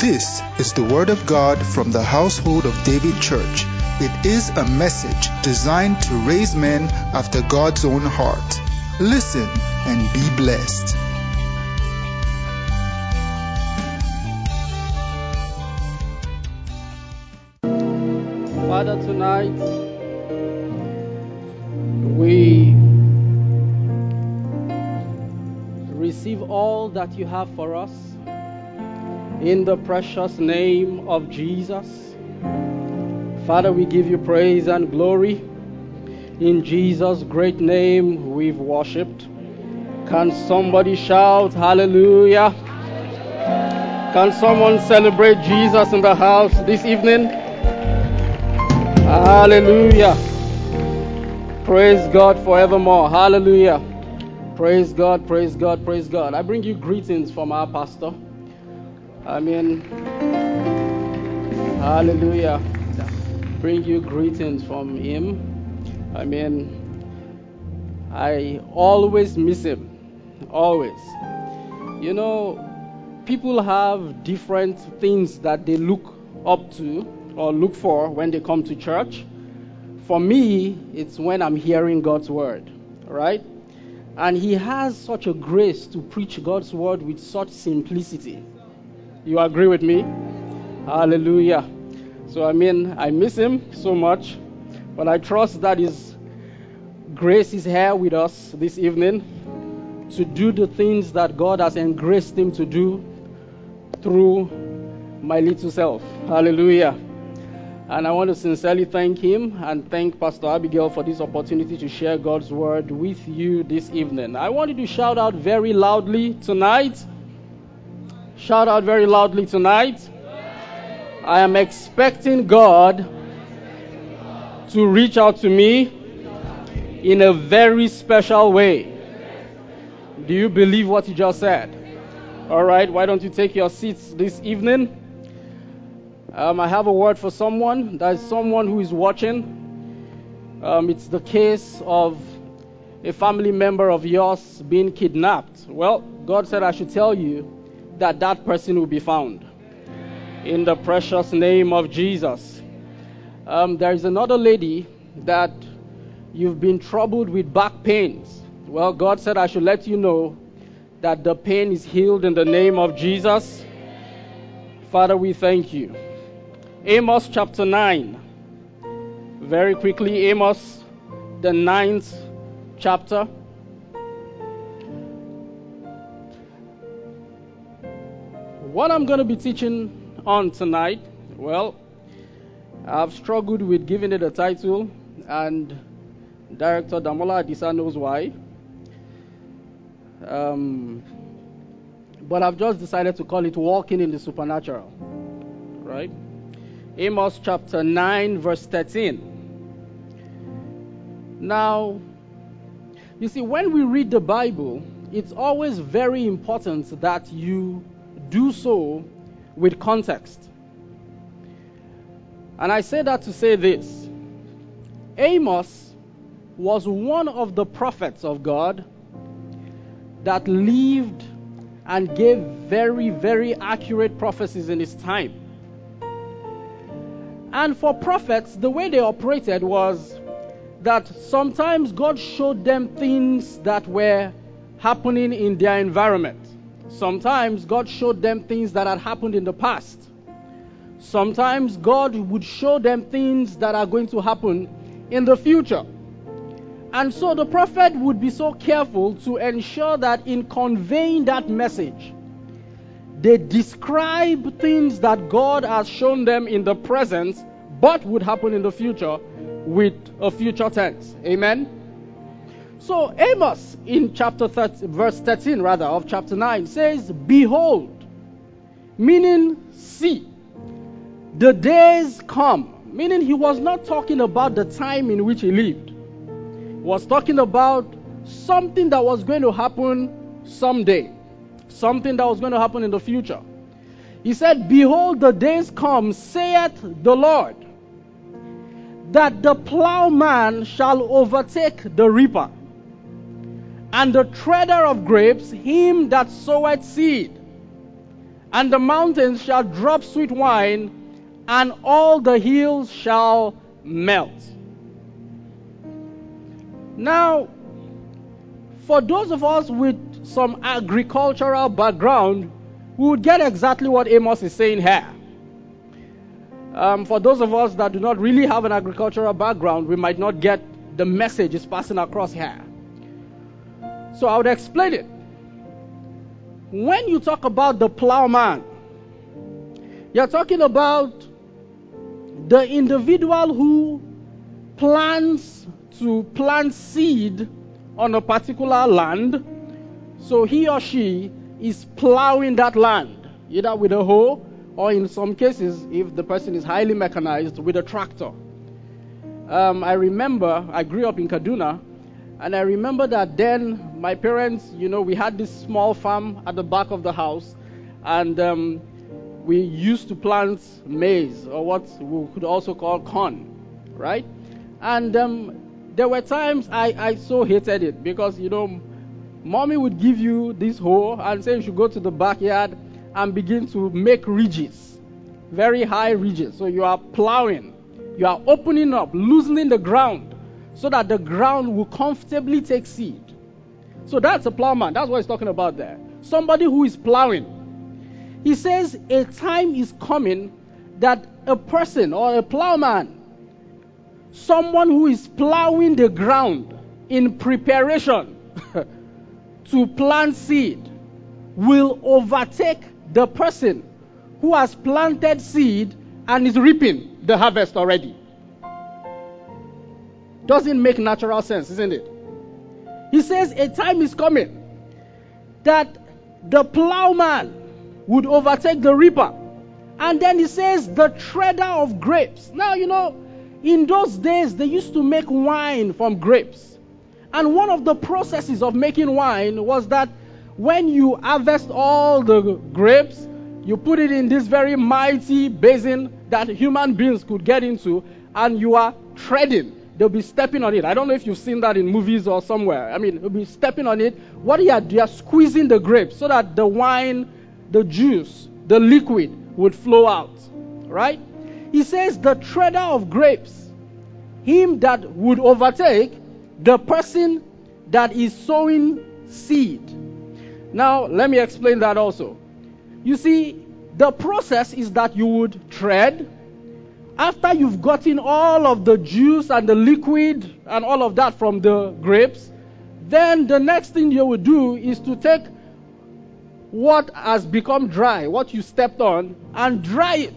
This is the Word of God from the household of David Church. It is a message designed to raise men after God's own heart. Listen and be blessed. Father, tonight we receive all that you have for us in the precious name of Jesus. Father, we give you praise and glory. In Jesus' great name, we've worshiped. Can somebody shout hallelujah? Can someone celebrate Jesus in the house this evening? Hallelujah. Praise God forevermore. Hallelujah. Praise God, praise God, praise God. I bring you greetings from our pastor. I mean, hallelujah. Bring you greetings from him. I mean, I always miss him. Always. You know, people have different things that they look up to or look for when they come to church. For me, it's when I'm hearing God's word, right? And he has such a grace to preach God's word with such simplicity. You agree with me? Hallelujah. So, I mean, I miss him so much, but I trust that his grace is here with us this evening to do the things that God has engraced him to do through my little self. Hallelujah. And I want to sincerely thank him and thank Pastor Abigail for this opportunity to share God's word with you this evening. I want you to shout out very loudly tonight. Shout out very loudly tonight. I am expecting God to reach out to me in a very special way. Do you believe what you just said? All right, why don't you take your seats this evening? Um, I have a word for someone. There's someone who is watching. Um, it's the case of a family member of yours being kidnapped. Well, God said I should tell you that that person will be found. In the precious name of Jesus. Um, there is another lady that you've been troubled with back pains. Well, God said I should let you know that the pain is healed in the name of Jesus. Father, we thank you. Amos chapter 9. Very quickly, Amos, the ninth chapter. What I'm going to be teaching on tonight, well, I've struggled with giving it a title, and Director Damola Adisa knows why. Um, but I've just decided to call it Walking in the Supernatural. Right? Amos chapter 9, verse 13. Now, you see, when we read the Bible, it's always very important that you do so with context. And I say that to say this Amos was one of the prophets of God that lived and gave very, very accurate prophecies in his time. And for prophets, the way they operated was that sometimes God showed them things that were happening in their environment. Sometimes God showed them things that had happened in the past. Sometimes God would show them things that are going to happen in the future. And so the prophet would be so careful to ensure that in conveying that message, they describe things that God has shown them in the present but would happen in the future with a future tense. Amen. So Amos in chapter 30, verse 13 rather of chapter 9 says, "Behold," meaning see, the days come, meaning he was not talking about the time in which he lived. He was talking about something that was going to happen someday, something that was going to happen in the future. He said, Behold, the days come, saith the Lord, that the plowman shall overtake the reaper, and the treader of grapes him that soweth seed. and the mountains shall drop sweet wine, and all the hills shall melt. Now, for those of us with some agricultural background, we would get exactly what Amos is saying here. Um, for those of us that do not really have an agricultural background, we might not get the message is passing across here. So I would explain it. When you talk about the plowman, you're talking about the individual who plans to plant seed on a particular land. So he or she is plowing that land, either with a hoe or in some cases, if the person is highly mechanized, with a tractor. Um, I remember I grew up in Kaduna, and I remember that then my parents, you know, we had this small farm at the back of the house, and um, we used to plant maize, or what we could also call corn, right? And um, there were times I, I so hated it because, you know, mommy would give you this hoe and say you should go to the backyard and begin to make ridges, very high ridges. So you are plowing, you are opening up, loosening the ground so that the ground will comfortably take seed. So that's a plowman. That's what he's talking about there. Somebody who is plowing. He says a time is coming that a person or a plowman, someone who is plowing the ground in preparation to plant seed, will overtake the person who has planted seed and is reaping the harvest already. Doesn't make natural sense, isn't it? He says a time is coming that the plowman would overtake the reaper. And then he says the treader of grapes. Now, you know, in those days they used to make wine from grapes. And one of the processes of making wine was that when you harvest all the grapes, you put it in this very mighty basin that human beings could get into, and you are treading. They'll be stepping on it. I don't know if you've seen that in movies or somewhere. I mean, they'll be stepping on it. What you are, you are squeezing the grapes so that the wine, the juice, the liquid would flow out. Right? He says, the treader of grapes, him that would overtake the person that is sowing seed. Now, let me explain that also. You see, the process is that you would tread. After you've gotten all of the juice and the liquid and all of that from the grapes, then the next thing you will do is to take what has become dry, what you stepped on, and dry it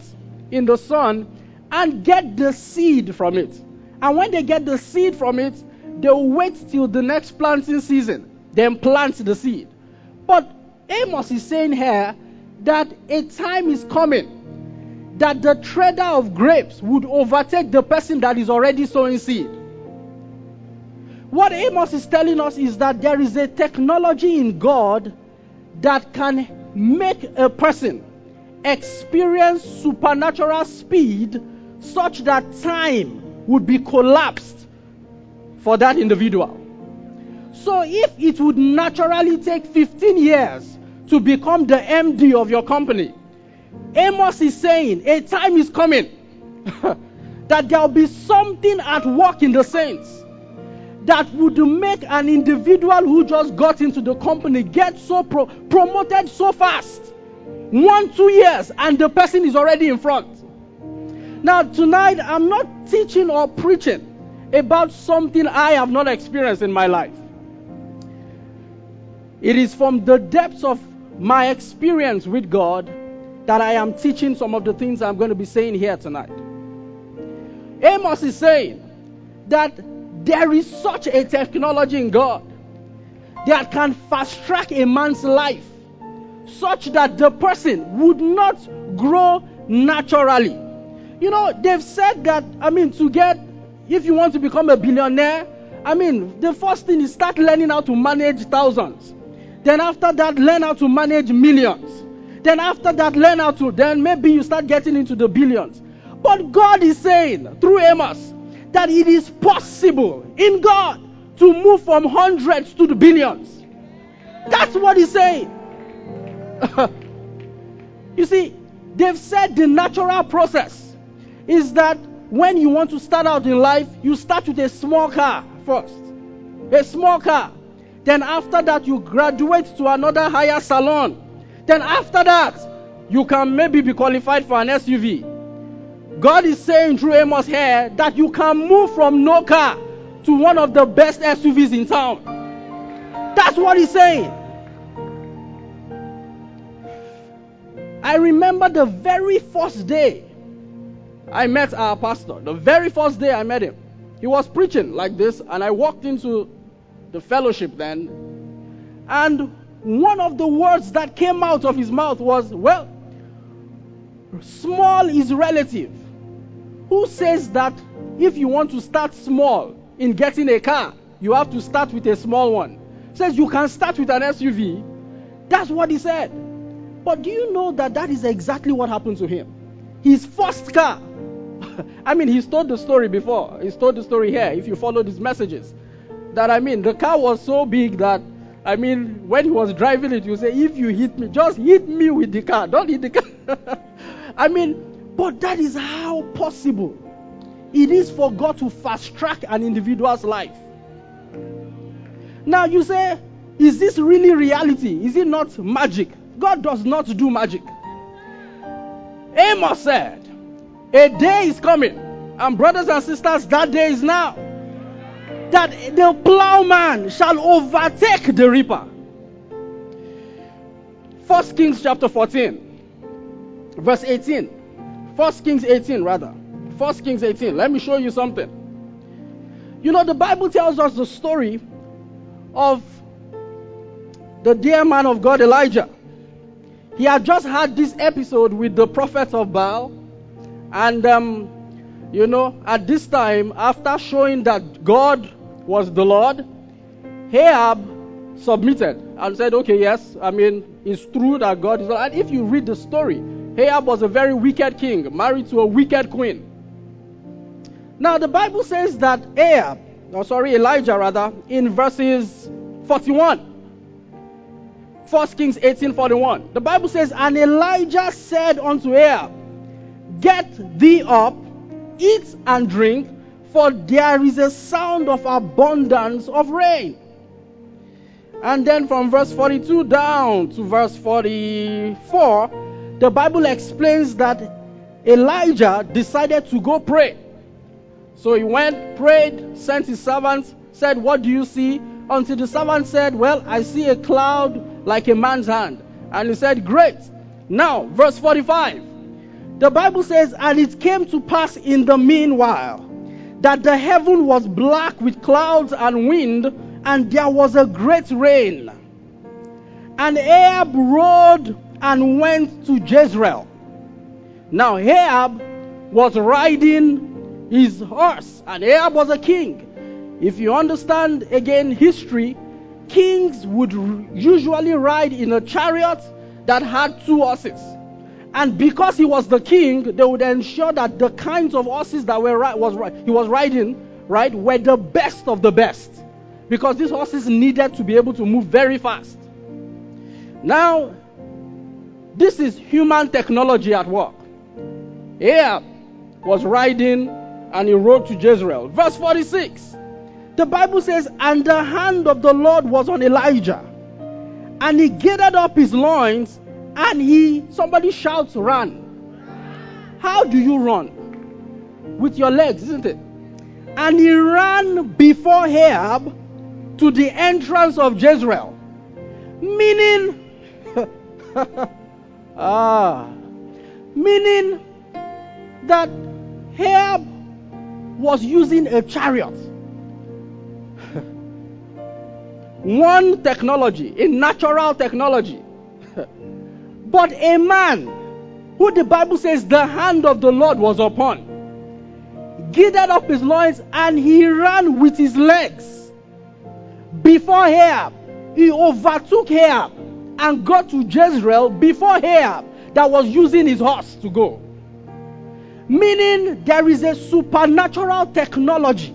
in the sun and get the seed from it. And when they get the seed from it, they'll wait till the next planting season, then plant the seed. But Amos is saying here that a time is coming that the treader of grapes would overtake the person that is already sowing seed. What Amos is telling us is that there is a technology in God that can make a person experience supernatural speed such that time would be collapsed for that individual. So if it would naturally take 15 years to become the MD of your company, Amos is saying a time is coming that there'll be something at work in the saints that would make an individual who just got into the company get so pro- promoted so fast. One, two years, and the person is already in front. Now, tonight, I'm not teaching or preaching about something I have not experienced in my life. It is from the depths of my experience with God that I am teaching some of the things I'm going to be saying here tonight. Amos is saying that there is such a technology in God that can fast track a man's life such that the person would not grow naturally. You know, they've said that, I mean, to get, if you want to become a billionaire, I mean, the first thing is start learning how to manage thousands. Then after that, learn how to manage millions. Then after that, learn how to, then maybe you start getting into the billions. But God is saying through Amos that it is possible in God to move from hundreds to the billions. That's what he's saying. You see, they've said the natural process is that when you want to start out in life, you start with a small car first. A small car. Then after that, you graduate to another higher salon. Then after that, you can maybe be qualified for an SUV. God is saying through Amos here that you can move from no car to one of the best SUVs in town. That's what he's saying. I remember the very first day I met our pastor. The very first day I met him. He was preaching like this, and I walked into the fellowship then. And one of the words that came out of his mouth was, Well, small is relative. Who says that if you want to start small in getting a car, you have to start with a small one? Says you can start with an SUV. That's what he said. But do you know that that is exactly what happened to him? His first car. I mean, he's told the story before. He's told the story here, if you follow his messages. That I mean, the car was so big that, I mean, when he was driving it, you say, if you hit me, just hit me with the car. Don't hit the car. I mean, but that is how possible it is for God to fast track an individual's life. Now you say, is this really reality? Is it not magic? God does not do magic. Amos said, A day is coming, and brothers and sisters, that day is now, that the plowman shall overtake the reaper. First Kings chapter 14, verse 18. First Kings 18, rather. First Kings 18. Let me show you something. You know, the Bible tells us the story of the dear man of God, Elijah. He had just had this episode with the prophet of Baal. And, um, you know, at this time, after showing that God was the Lord, Ahab submitted and said, okay, yes, I mean, it's true that God is Lord. And if you read the story, Ahab was a very wicked king, married to a wicked queen. Now, the Bible says that Ahab, or sorry, Elijah rather, in verses 41, 1 Kings 18:41. The Bible says, And Elijah said unto Ahab, Get thee up, eat and drink, for there is a sound of abundance of rain. And then from verse 42 down to verse 44, the Bible explains that Elijah decided to go pray. So he went, prayed, sent his servants, said, What do you see? Until the servant said, Well, I see a cloud like a man's hand. And he said, Great. Now, verse 45. The Bible says, And it came to pass in the meanwhile that the heaven was black with clouds and wind, and there was a great rain. And Ahab rode and went to Jezreel. Now, Ahab was riding his horse, and Ahab was a king. If you understand again history, kings would usually ride in a chariot that had two horses. And because he was the king, they would ensure that the kinds of horses that were was he was riding, right, were the best of the best. Because these horses needed to be able to move very fast. Now, this is human technology at work. Ahab was riding and he rode to Jezreel. Verse 46. The Bible says, And the hand of the Lord was on Elijah. And he gathered up his loins and he, somebody shouts, run. How do you run? With your legs, isn't it? And he ran before Ahab to the entrance of Jezreel. Meaning, ah, meaning that Ahab was using a chariot one technology, in natural technology. But a man who the Bible says the hand of the Lord was upon gathered up his loins and he ran with his legs before Ahab. He overtook Ahab and got to Jezreel before Ahab that was using his horse to go. Meaning there is a supernatural technology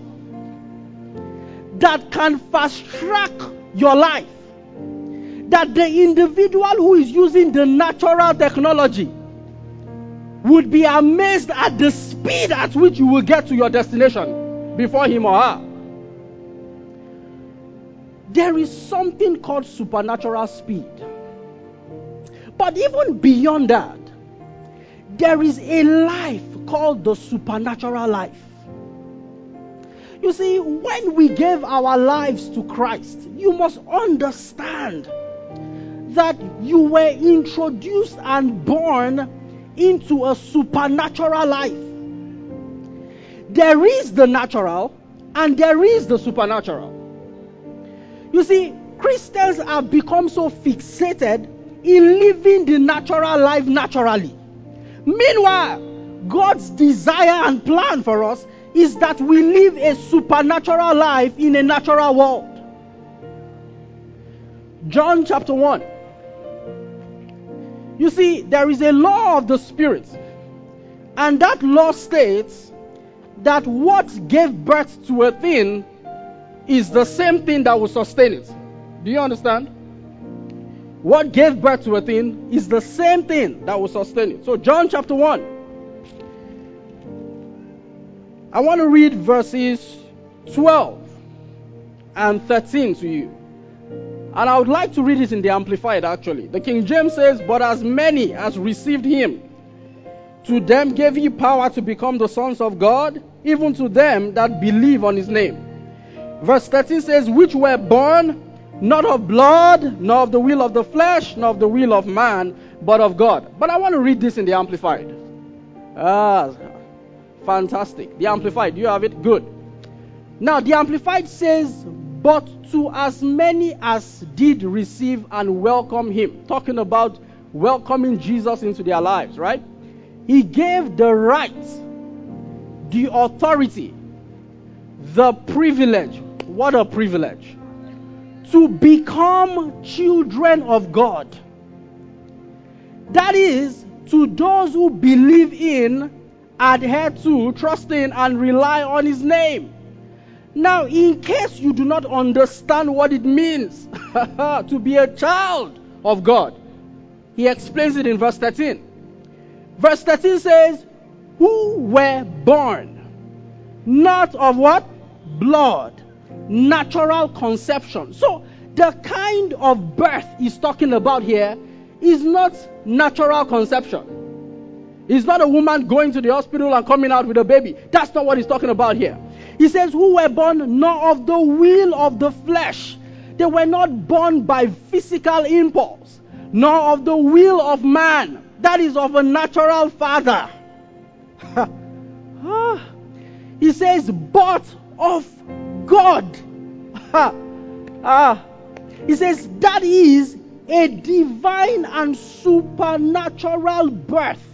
that can fast track your life. That the individual who is using the natural technology would be amazed at the speed at which you will get to your destination before him or her. There is something called supernatural speed. But even beyond that, there is a life called the supernatural life. You see, when we gave our lives to Christ, you must understand that you were introduced and born into a supernatural life. There is the natural and there is the supernatural. You see, Christians have become so fixated in living the natural life naturally. Meanwhile, God's desire and plan for us is that we live a supernatural life in a natural world. John chapter 1. You see, there is a law of the Spirit, and that law states that what gave birth to a thing is the same thing that will sustain it. Do you understand? What gave birth to a thing is the same thing that will sustain it. So, John chapter 1. I want to read verses 12 and 13 to you. And I would like to read it in the Amplified actually. The King James says, But as many as received him, to them gave he power to become the sons of God, even to them that believe on his name. Verse 13 says, Which were born not of blood, nor of the will of the flesh, nor of the will of man, but of God. But I want to read this in the Amplified. Ah, fantastic. The Amplified, you have it? Good. Now, the Amplified says, But to as many as did receive and welcome him, talking about welcoming Jesus into their lives, right? He gave the right, the authority, the privilege. What a privilege! To become children of God. That is, to those who believe in, adhere to, trust in, and rely on His name. Now, in case you do not understand what it means to be a child of God, he explains it in verse 13. Verse 13 says, Who were born not of what? Blood, natural conception. So, the kind of birth he's talking about here is not natural conception. It's not a woman going to the hospital and coming out with a baby. That's not what he's talking about here. He says, Who were born not of the will of the flesh. They were not born by physical impulse, nor of the will of man. That is of a natural father. he says, But of God. ah. He says, That is a divine and supernatural birth.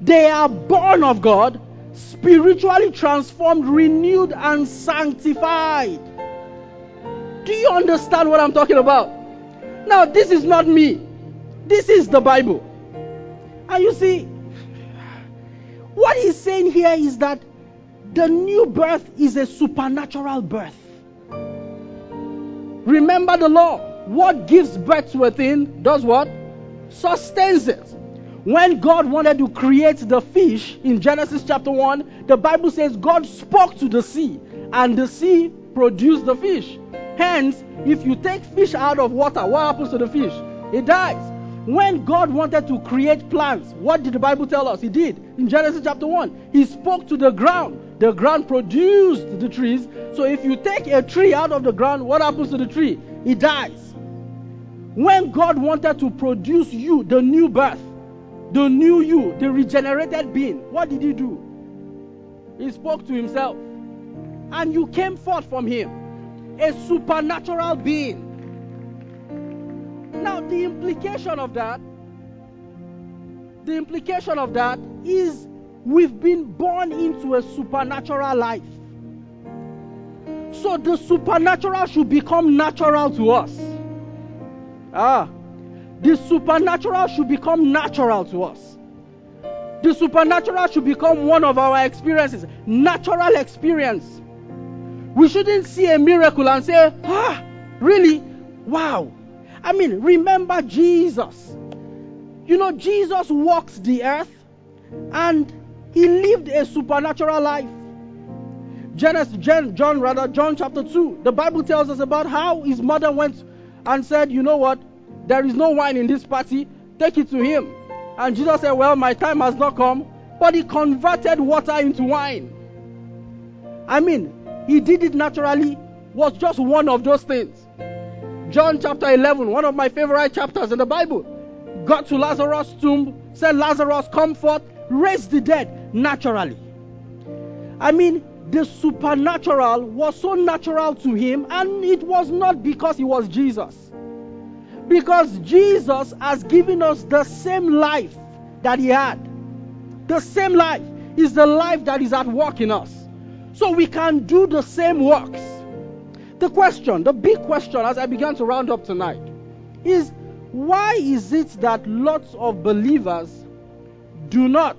They are born of God spiritually transformed, renewed, and sanctified. Do you understand what I'm talking about? Now, this is not me, this is the Bible. And you see, what he's saying here is that the new birth is a supernatural birth. Remember the law. What gives birth to a thing does what? Sustains it. When God wanted to create the fish in Genesis chapter 1, the Bible says God spoke to the sea and the sea produced the fish. Hence, if you take fish out of water, what happens to the fish? It dies. When God wanted to create plants, what did the Bible tell us? He did. In Genesis chapter 1, He spoke to the ground. The ground produced the trees. So if you take a tree out of the ground, what happens to the tree? It dies. When God wanted to produce you, the new birth, the new you, the regenerated being, what did he do? He spoke to himself. And you came forth from him, a supernatural being. Now, the implication of that, the implication of that is we've been born into a supernatural life. So the supernatural should become natural to us. Ah, the supernatural should become natural to us. The supernatural should become one of our experiences, natural experience. We shouldn't see a miracle and say, ah, really? Wow. I mean, remember Jesus. You know, Jesus walked the earth and he lived a supernatural life. Genesis, John, John, rather, John chapter 2, the Bible tells us about how his mother went and said, You know what? There is no wine in this party. Take it to him. And Jesus said, Well, my time has not come. But he converted water into wine. I mean, he did it naturally, was just one of those things. John chapter 11, one of my favorite chapters in the Bible, got to Lazarus' tomb, said, Lazarus, come forth, raise the dead naturally. I mean, the supernatural was so natural to him, and it was not because he was Jesus. Because Jesus has given us the same life that he had. The same life is the life that is at work in us. So we can do the same works. The question, the big question as I began to round up tonight, is why is it that lots of believers do not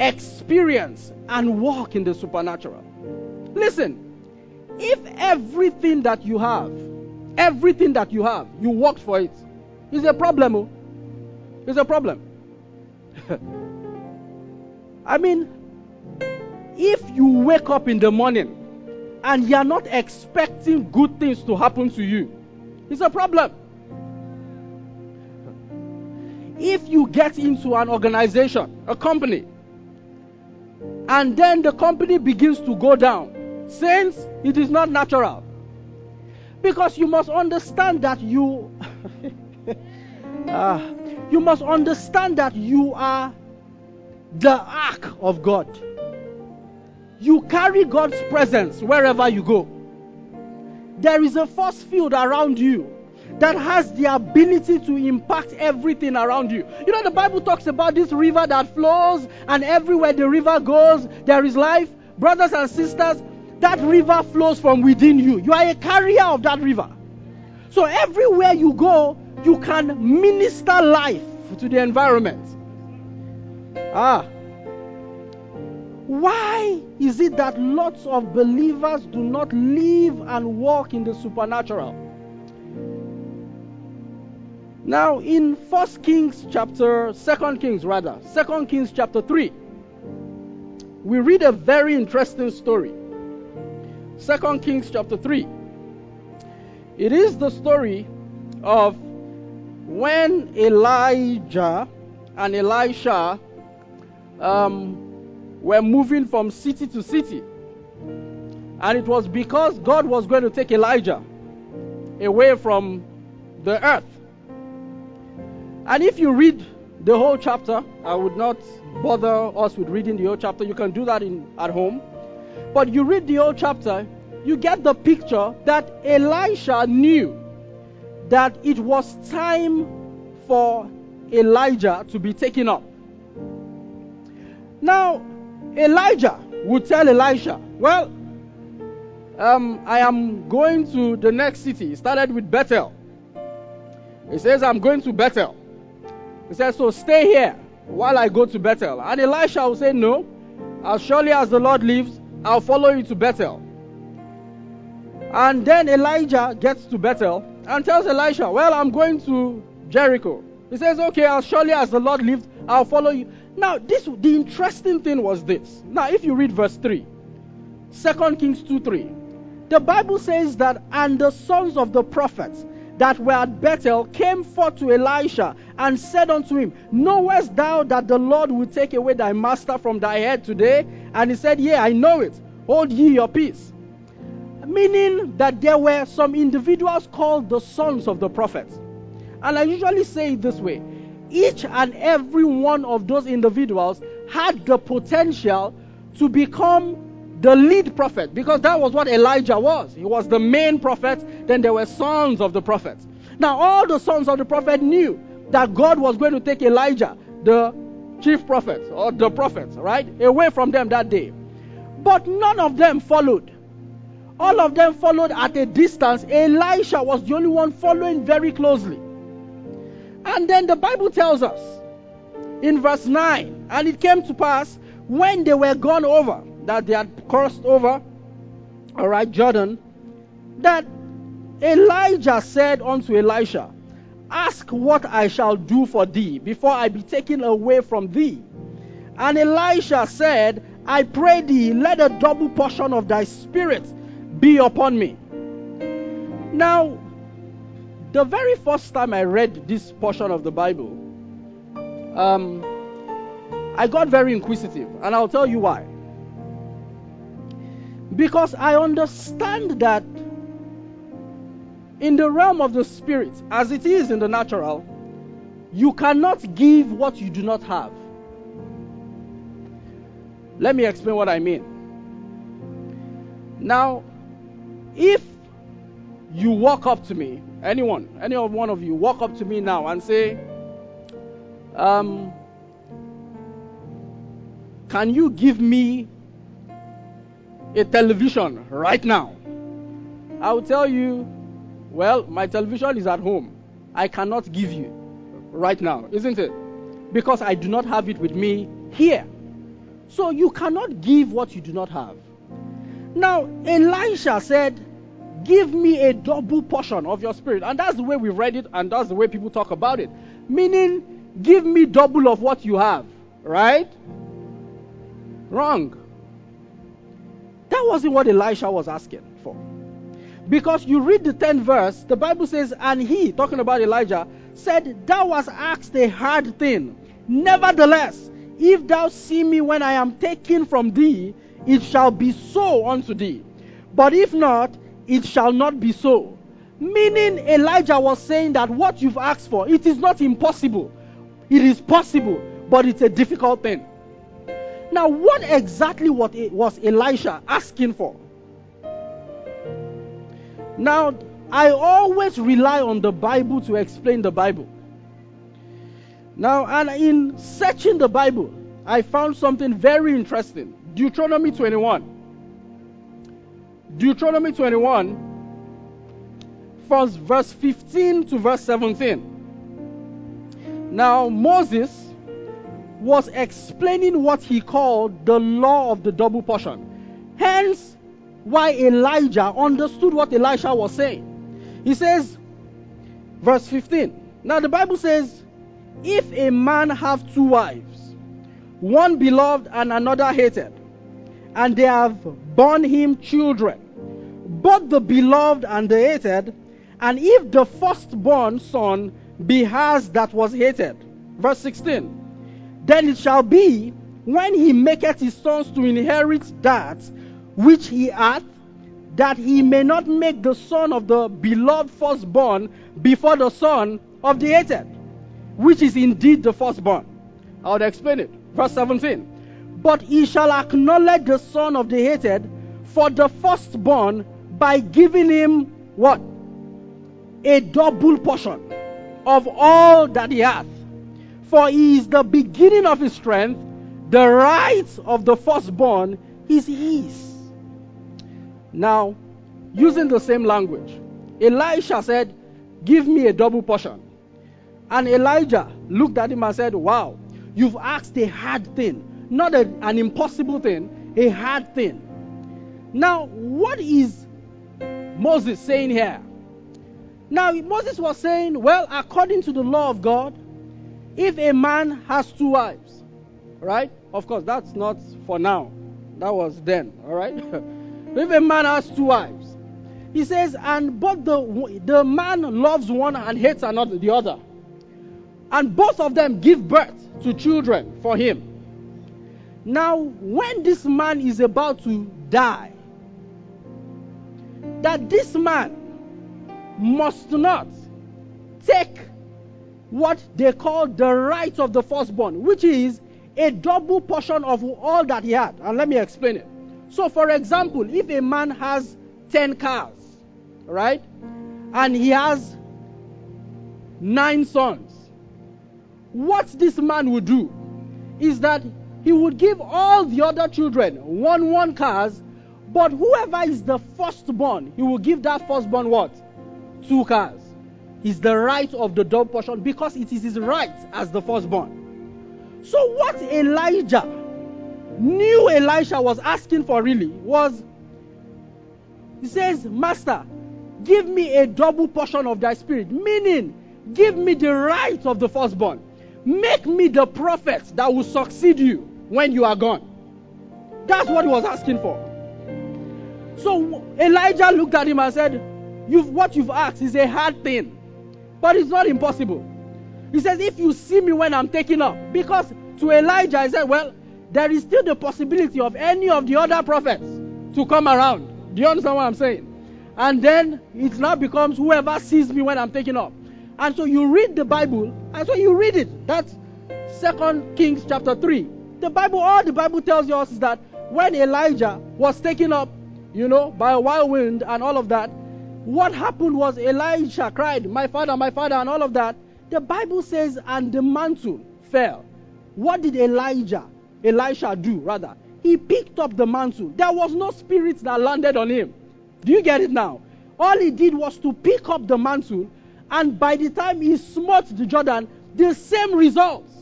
experience and walk in the supernatural? Listen, if everything that you have, everything that you have, you worked for it. it, is a problem. Oh. It's a problem. I mean, if you wake up in the morning and you're not expecting good things to happen to you, it's a problem. If you get into an organization, a company, and then the company begins to go down, since it is not natural. Because you must understand that you uh, you must understand that you are the ark of God. You carry God's presence wherever you go. There is a force field around you that has the ability to impact everything around you. You know, the Bible talks about this river that flows, and everywhere the river goes, there is life. Brothers and sisters, that river flows from within you. You are a carrier of that river. So everywhere you go, you can minister life to the environment. Ah. Why is it that lots of believers do not live and walk in the supernatural? Now, in First Kings chapter, Second Kings rather, Second Kings chapter 3, we read a very interesting story. Second Kings chapter 3. It is the story of when Elijah and Elisha um, were moving from city to city. And it was because God was going to take Elijah away from the earth. And if you read the whole chapter, I would not bother us with reading the whole chapter. You can do that in, at home. But you read the whole chapter, you get the picture that Elisha knew that it was time for Elijah to be taken up. Now, Elijah would tell Elisha, Well, um, I am going to the next city. He started with Bethel. He says, I'm going to Bethel. He says, So stay here while I go to Bethel. And Elisha will say, No, as surely as the Lord lives, I'll follow you to Bethel. And then Elijah gets to Bethel and tells Elisha, Well, I'm going to Jericho. He says, Okay, as surely as the Lord lives, I'll follow you. Now, this the interesting thing was this. Now, if you read verse 3, 2 Kings 2 3, the Bible says that, and the sons of the prophets that were at Bethel came forth to Elisha and said unto him, Knowest thou that the Lord will take away thy master from thy head today? And he said, Yea, I know it. Hold ye your peace. Meaning that there were some individuals called the sons of the prophets. And I usually say it this way each and every one of those individuals had the potential to become the lead prophet because that was what Elijah was. He was the main prophet, then there were sons of the prophets. Now, all the sons of the prophet knew that God was going to take Elijah, the chief prophet, or the prophets, right, away from them that day. But none of them followed. All of them followed at a distance. Elisha was the only one following very closely. And then the Bible tells us in verse 9, and it came to pass when they were gone over, that they had crossed over, all right, Jordan, that Elijah said unto Elisha, Ask what I shall do for thee before I be taken away from thee. And Elisha said, I pray thee, let a double portion of thy spirit be upon me. Now, the very first time I read this portion of the Bible, um, I got very inquisitive, and I'll tell you why. Because I understand that in the realm of the spirit, as it is in the natural, you cannot give what you do not have. Let me explain what I mean. Now, if you walk up to me, anyone, any of one of you, walk up to me now and say, um, Can you give me a television right now? I will tell you, Well, my television is at home. I cannot give you right now, isn't it? Because I do not have it with me here. So you cannot give what you do not have. Now, Elisha said, Give me a double portion of your spirit. And that's the way we read it, and that's the way people talk about it. Meaning, give me double of what you have. Right? Wrong. That wasn't what Elisha was asking. Because you read the 10th verse, the Bible says, And he, talking about Elijah, said, Thou hast asked a hard thing. Nevertheless, if thou see me when I am taken from thee, it shall be so unto thee. But if not, it shall not be so. Meaning, Elijah was saying that what you've asked for, it is not impossible. It is possible, but it's a difficult thing. Now, what exactly was Elisha asking for? Now, I always rely on the Bible to explain the Bible. Now, and in searching the Bible, I found something very interesting. Deuteronomy 21. Deuteronomy 21, first verse 15 to verse 17. Now, Moses was explaining what he called the law of the double portion. Hence, why Elijah understood what Elisha was saying. He says, verse 15. Now, the Bible says, if a man have two wives, one beloved and another hated, and they have borne him children, both the beloved and the hated, and if the firstborn son be hers that was hated. Verse 16. Then it shall be when he maketh his sons to inherit that which he hath, that he may not make the son of the beloved firstborn before the son of the hated, which is indeed the firstborn. I will explain it. Verse 17. But he shall acknowledge the son of the hated for the firstborn by giving him what? A double portion of all that he hath. For he is the beginning of his strength, the right of the firstborn is his. Now, using the same language, Elisha said, Give me a double portion. And Elijah looked at him and said, Wow, you've asked a hard thing, not a, an impossible thing, a hard thing. Now, what is Moses saying here? Now, Moses was saying, Well, according to the law of God, if a man has two wives, right? Of course, that's not for now. That was then, all right? If a man has two wives, he says, and both the, the man loves one and hates another, the other. And both of them give birth to children for him. Now, when this man is about to die, that this man must not take what they call the right of the firstborn, which is a double portion of all that he had. And let me explain it. So, for example, if a man has 10 cars, right, and he has nine sons, what this man would do is that he would give all the other children one one cars, but whoever is the firstborn, he will give that firstborn what? Two cars. Is the right of the double portion because it is his right as the firstborn. So what Elijah knew Elisha was asking for really was he says, Master, Give me a double portion of thy spirit, meaning, give me the right of the firstborn. Make me the prophet that will succeed you when you are gone. That's what he was asking for. So Elijah looked at him and said, you've, What you've asked is a hard thing, but it's not impossible. He says, If you see me when I'm taking up, because to Elijah, he said, Well, there is still the possibility of any of the other prophets to come around. Do you understand what I'm saying? And then it now becomes whoever sees me when I'm taking up. And so you read the Bible, and so you read it. That's Second Kings chapter 3. The Bible, all the Bible tells us is that when Elijah was taken up, you know, by a wild wind and all of that, what happened was Elijah cried, My father, my father, and all of that. The Bible says, and the mantle fell. What did Elijah, Elisha do rather? He picked up the mantle. There was no spirit that landed on him. Do you get it now? All he did was to pick up the mantle, and by the time he smote the Jordan, the same results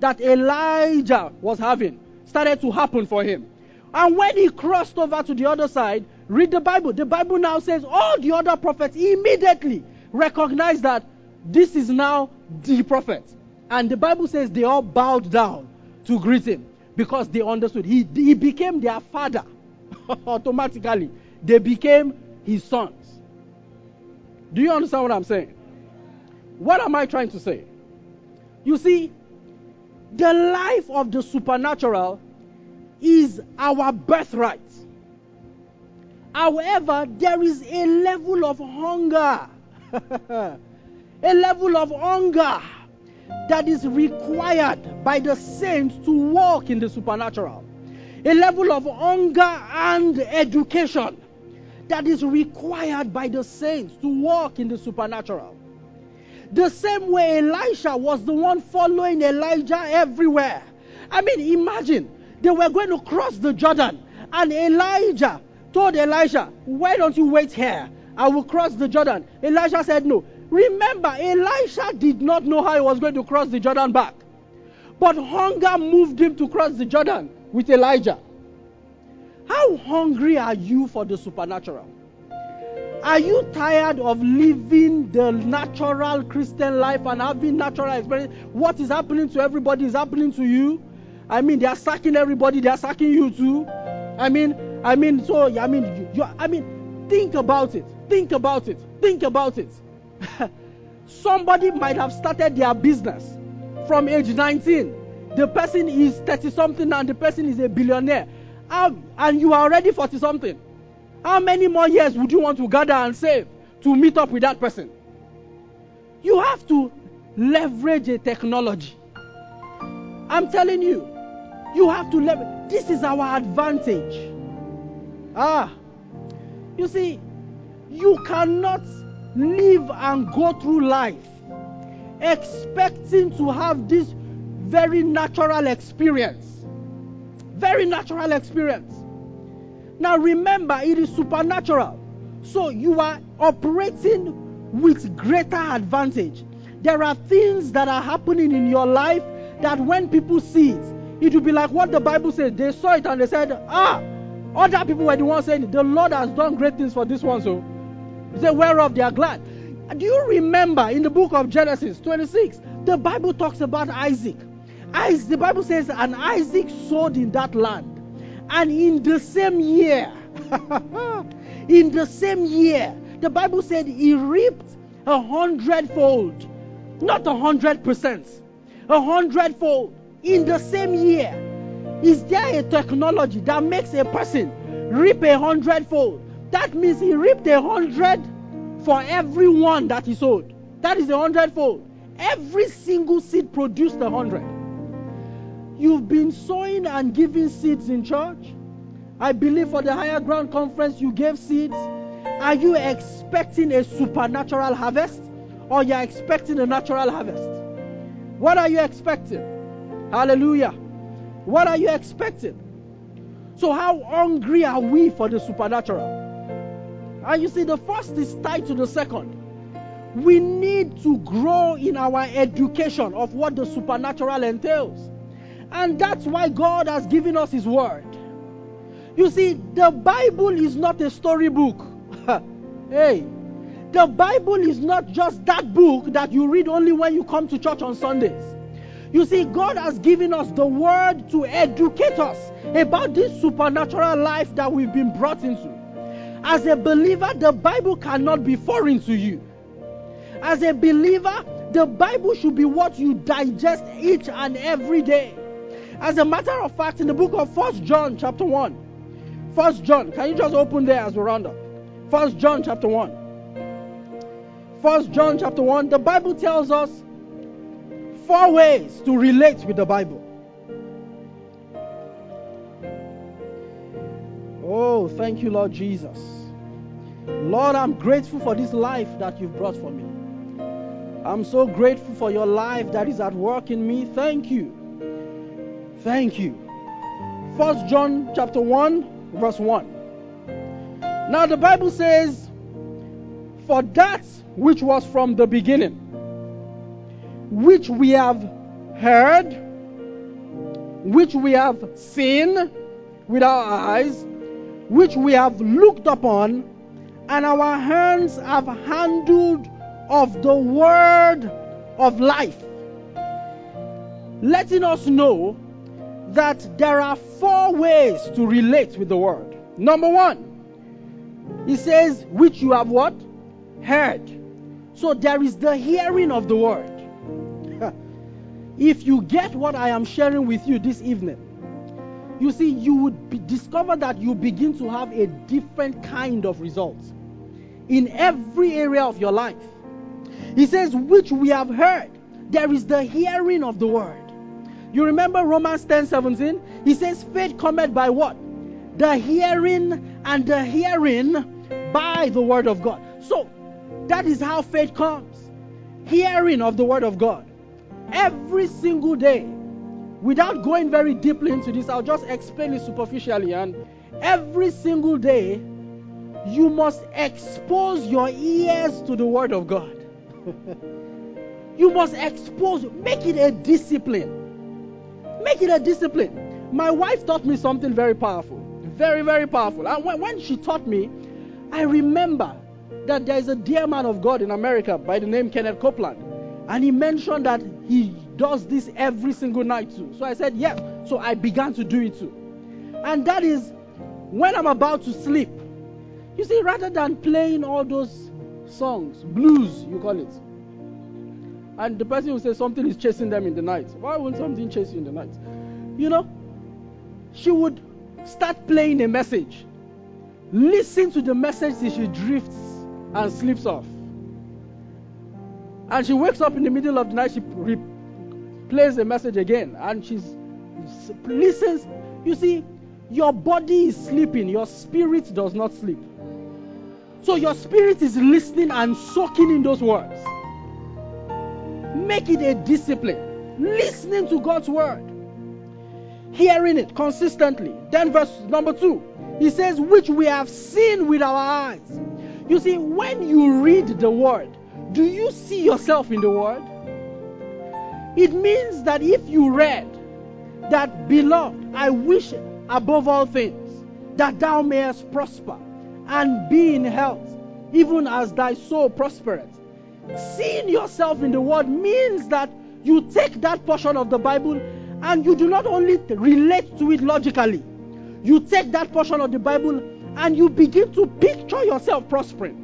that Elijah was having started to happen for him. And when he crossed over to the other side, read the Bible. The Bible now says all the other prophets immediately recognized that this is now the prophet. And the Bible says they all bowed down to greet him because they understood. He, he became their father automatically. They became his sons. Do you understand what I'm saying? What am I trying to say? You see, the life of the supernatural is our birthright. However, there is a level of hunger, a level of hunger that is required by the saints to walk in the supernatural, a level of hunger and education that is required by the saints to walk in the supernatural. The same way Elisha was the one following Elijah everywhere. I mean, imagine they were going to cross the Jordan, and Elijah told Elisha, Why don't you wait here? I will cross the Jordan. Elijah said, No. Remember, Elisha did not know how he was going to cross the Jordan back. But hunger moved him to cross the Jordan with Elijah. How hungry are you for the supernatural? Are you tired of living the natural Christian life and having natural experience? What is happening to everybody is happening to you. I mean, they are sacking everybody. They are sacking you too. I mean, I mean, so I mean, you, I mean, think about it. Think about it. Think about it. Somebody might have started their business from age 19. The person is 30 something and the person is a billionaire. and you are already 40 something. How many more years would you want to gather and save to meet up with that person? You have to leverage a technology. I'm telling you, you have to leverage. This is our advantage. Ah, you see, you cannot live and go through life expecting to have this very natural experience. Very natural experience. Now remember, it is supernatural. So you are operating with greater advantage. There are things that are happening in your life that when people see it, it will be like what the Bible says. They saw it and they said, Ah, other people were the ones saying, The Lord has done great things for this one. So they whereof they are glad. Do you remember in the book of Genesis 26, the Bible talks about Isaac? Isaac the Bible says, And Isaac sowed in that land. And in the same year, in the same year, the Bible said he reaped a hundredfold. Not a hundred percent, a hundredfold in the same year. Is there a technology that makes a person reap a hundredfold? That means he reaped a hundred for every one that he sowed. That is a hundredfold. Every single seed produced a hundred. You've been sowing and giving seeds in church. I believe for the higher ground conference you gave seeds. Are you expecting a supernatural harvest or you're expecting a natural harvest? What are you expecting? Hallelujah. What are you expecting? So, how hungry are we for the supernatural? And you see, the first is tied to the second. We need to grow in our education of what the supernatural entails. And that's why God has given us His Word. You see, the Bible is not a storybook. hey, The Bible is not just that book that you read only when you come to church on Sundays. You see, God has given us the word to educate us about this supernatural life that we've been brought into. As a believer, the Bible cannot be foreign to you. As a believer, the Bible should be what you digest each and every day. As a matter of fact, in the book of First John, chapter 1, First John, can you just open there as we round up? First John, chapter 1. First John, chapter 1, the Bible tells us four ways to relate with the Bible. Oh, thank you, Lord Jesus. Lord, I'm grateful for this life that you've brought for me. I'm so grateful for your life that is at work in me. Thank you. Thank you. First John chapter 1 verse 1. Now the Bible says, For that which was from the beginning, which we have heard, which we have seen with our eyes, which we have looked upon, and our hands have handled of the word of life, letting us know that there are four ways to relate with the word. Number one, he says, which you have what? Heard. So there is the hearing of the word. if you get what I am sharing with you this evening, you see, you would be, discover that you begin to have a different kind of results in every area of your life. He says, which we have heard. There is the hearing of the word. You remember Romans 10 17? He says, faith cometh by what? The hearing and the hearing by the word of God. So that is how faith comes. Hearing of the word of God. Every single day. Without going very deeply into this, I'll just explain it superficially. And every single day, you must expose your ears to the word of God. you must expose, make it a discipline. Make it a discipline. My wife taught me something very powerful. Very, very powerful. And when, when she taught me, I remember that there is a dear man of God in America by the name Kenneth Copeland. And he mentioned that he does this every single night too. So I said, yeah. So I began to do it too. And that is when I'm about to sleep. You see, rather than playing all those songs, blues, you call it, and the person will say something is chasing them in the night. Why won't something chase you in the night? You know, she would start playing a message. Listen to the message till she drifts and sleeps off. And she wakes up in the middle of the night, she plays the message again, and she listens. You see, your body is sleeping, your spirit does not sleep. So your spirit is listening and soaking in those words. Make it a discipline. Listening to God's word. Hearing it consistently. Then, verse number two, he says, which we have seen with our eyes. You see, when you read the word, do you see yourself in the word? It means that if you read that, beloved, I wish above all things that thou mayest prosper and be in health, even as thy soul prospereth. Seeing yourself in the Word means that you take that portion of the Bible and you do not only relate to it logically, you take that portion of the Bible and you begin to picture yourself prospering.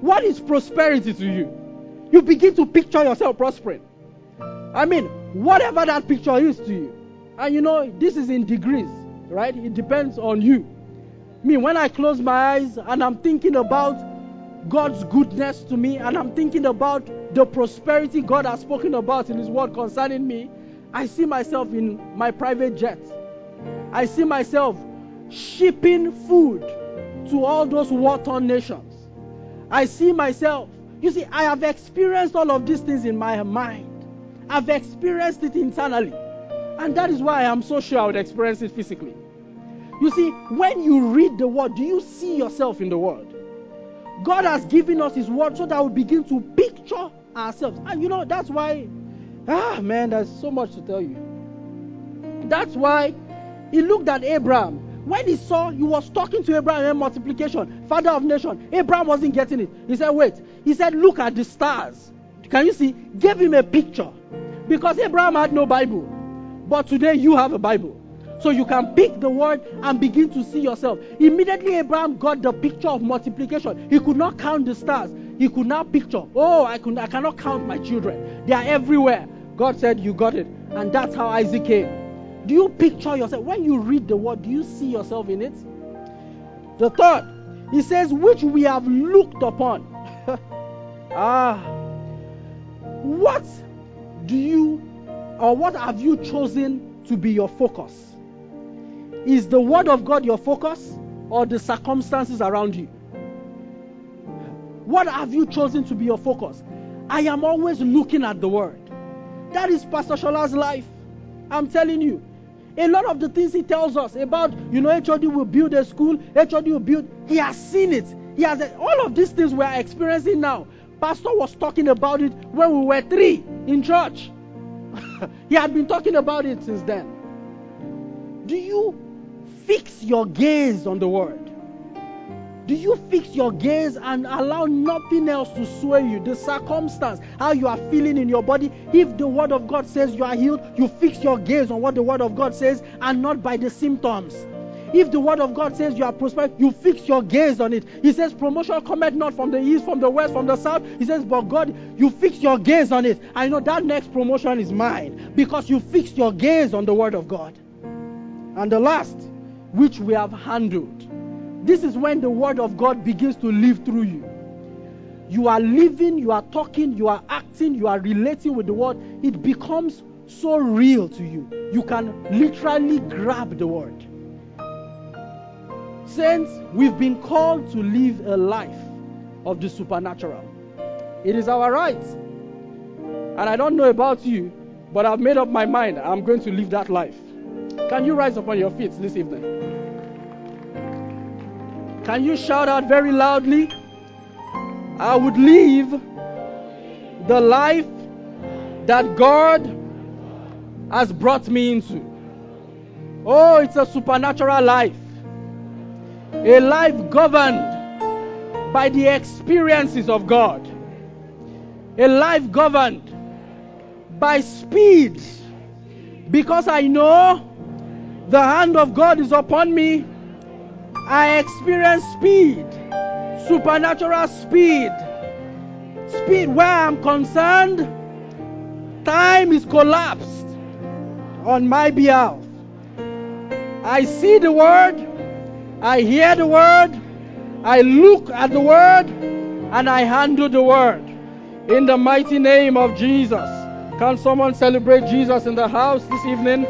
What is prosperity to you? You begin to picture yourself prospering. I mean, whatever that picture is to you. And you know, this is in degrees, right? It depends on you. Me, when I close my eyes and I'm thinking about God's goodness to me and I'm thinking about the prosperity God has spoken about in His Word concerning me, I see myself in my private jet. I see myself shipping food to all those war torn nations. I see myself, you see, I have experienced all of these things in my mind. I've experienced it internally. And that is why I am so sure I would experience it physically. You see, when you read the word, do you see yourself in the word? God has given us His word so that we begin to picture ourselves. And you know, that's why, ah, man, there's so much to tell you. That's why He looked at Abraham when he saw he was talking to Abraham in multiplication, father of nation, Abraham wasn't getting it. He said, Wait. He said, Look at the stars. Can you see? Gave him a picture. Because Abraham had no Bible. But today you have a Bible. So you can pick the word and begin to see yourself. Immediately Abraham got the picture of multiplication. He could not count the stars. He could now picture, oh, I, could, I cannot count my children. They are everywhere. God said, You got it. And that's how Isaac came. Do you picture yourself? When you read the word, do you see yourself in it? The third, he says, which we have looked upon. ah. What do you, or what have you chosen to be your focus? Is the word of God your focus or the circumstances around you? What have you chosen to be your focus? I am always looking at the word. That is Pastor Shola's life. I'm telling you. A lot of the things he tells us about, you know, HOD will build a school, HOD will build, he has seen it. He has all of these things we are experiencing now. Pastor was talking about it when we were three in church. he had been talking about it since then. Do you fix your gaze on the word? Do you fix your gaze and allow nothing else to sway you? The circumstance, how you are feeling in your body. If the word of God says you are healed, you fix your gaze on what the word of God says and not by the symptoms. If the word of God says you are prosperous, you fix your gaze on it. He says, Promotion cometh not from the east, from the west, from the south. He says, But God, you fix your gaze on it. I know that next promotion is mine because you fixed your gaze on the word of God. And the last, which we have handled this is when the word of God begins to live through you. You are living, you are talking, you are acting, you are relating with the word. It becomes so real to you. You can literally grab the word. Saints, we've been called to live a life of the supernatural. It is our right. And I don't know about you, but I've made up my mind I'm going to live that life. Can you rise up on your feet this evening? Can you shout out very loudly? I would live the life that God has brought me into. Oh, it's a supernatural life. A life governed by the experiences of God. A life governed by speed. Because I know the hand of God is upon me I experience speed, supernatural speed. Speed where I'm concerned, time is collapsed on my behalf. I see the word, I hear the word, I look at the word, and I handle the word. In the mighty name of Jesus. Can someone celebrate Jesus in the house this evening?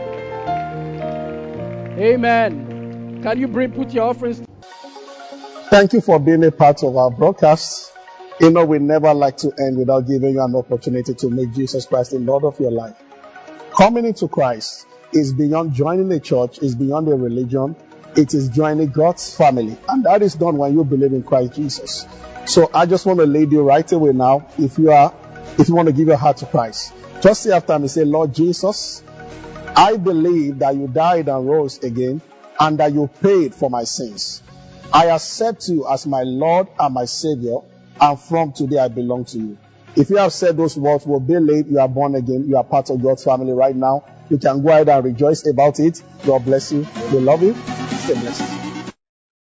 Amen. Can you bring, put your offerings? Thank you for being a part of our broadcast. You know, we never like to end without giving you an opportunity to make Jesus Christ the Lord of your life. Coming into Christ is beyond joining a church, is beyond a religion. It is joining God's family. And that is done when you believe in Christ Jesus. So I just want to lead you right away now. If you are, if you want to give your heart to Christ, just say after me, say, Lord Jesus, I believe that you died and rose again and that you paid for my sins. I accept you as my Lord and my Savior, and from today I belong to you. If you have said those words, will be late, you are born again, you are part of God's family right now. You can go ahead and rejoice about it. God bless you. We love you. Stay blessed.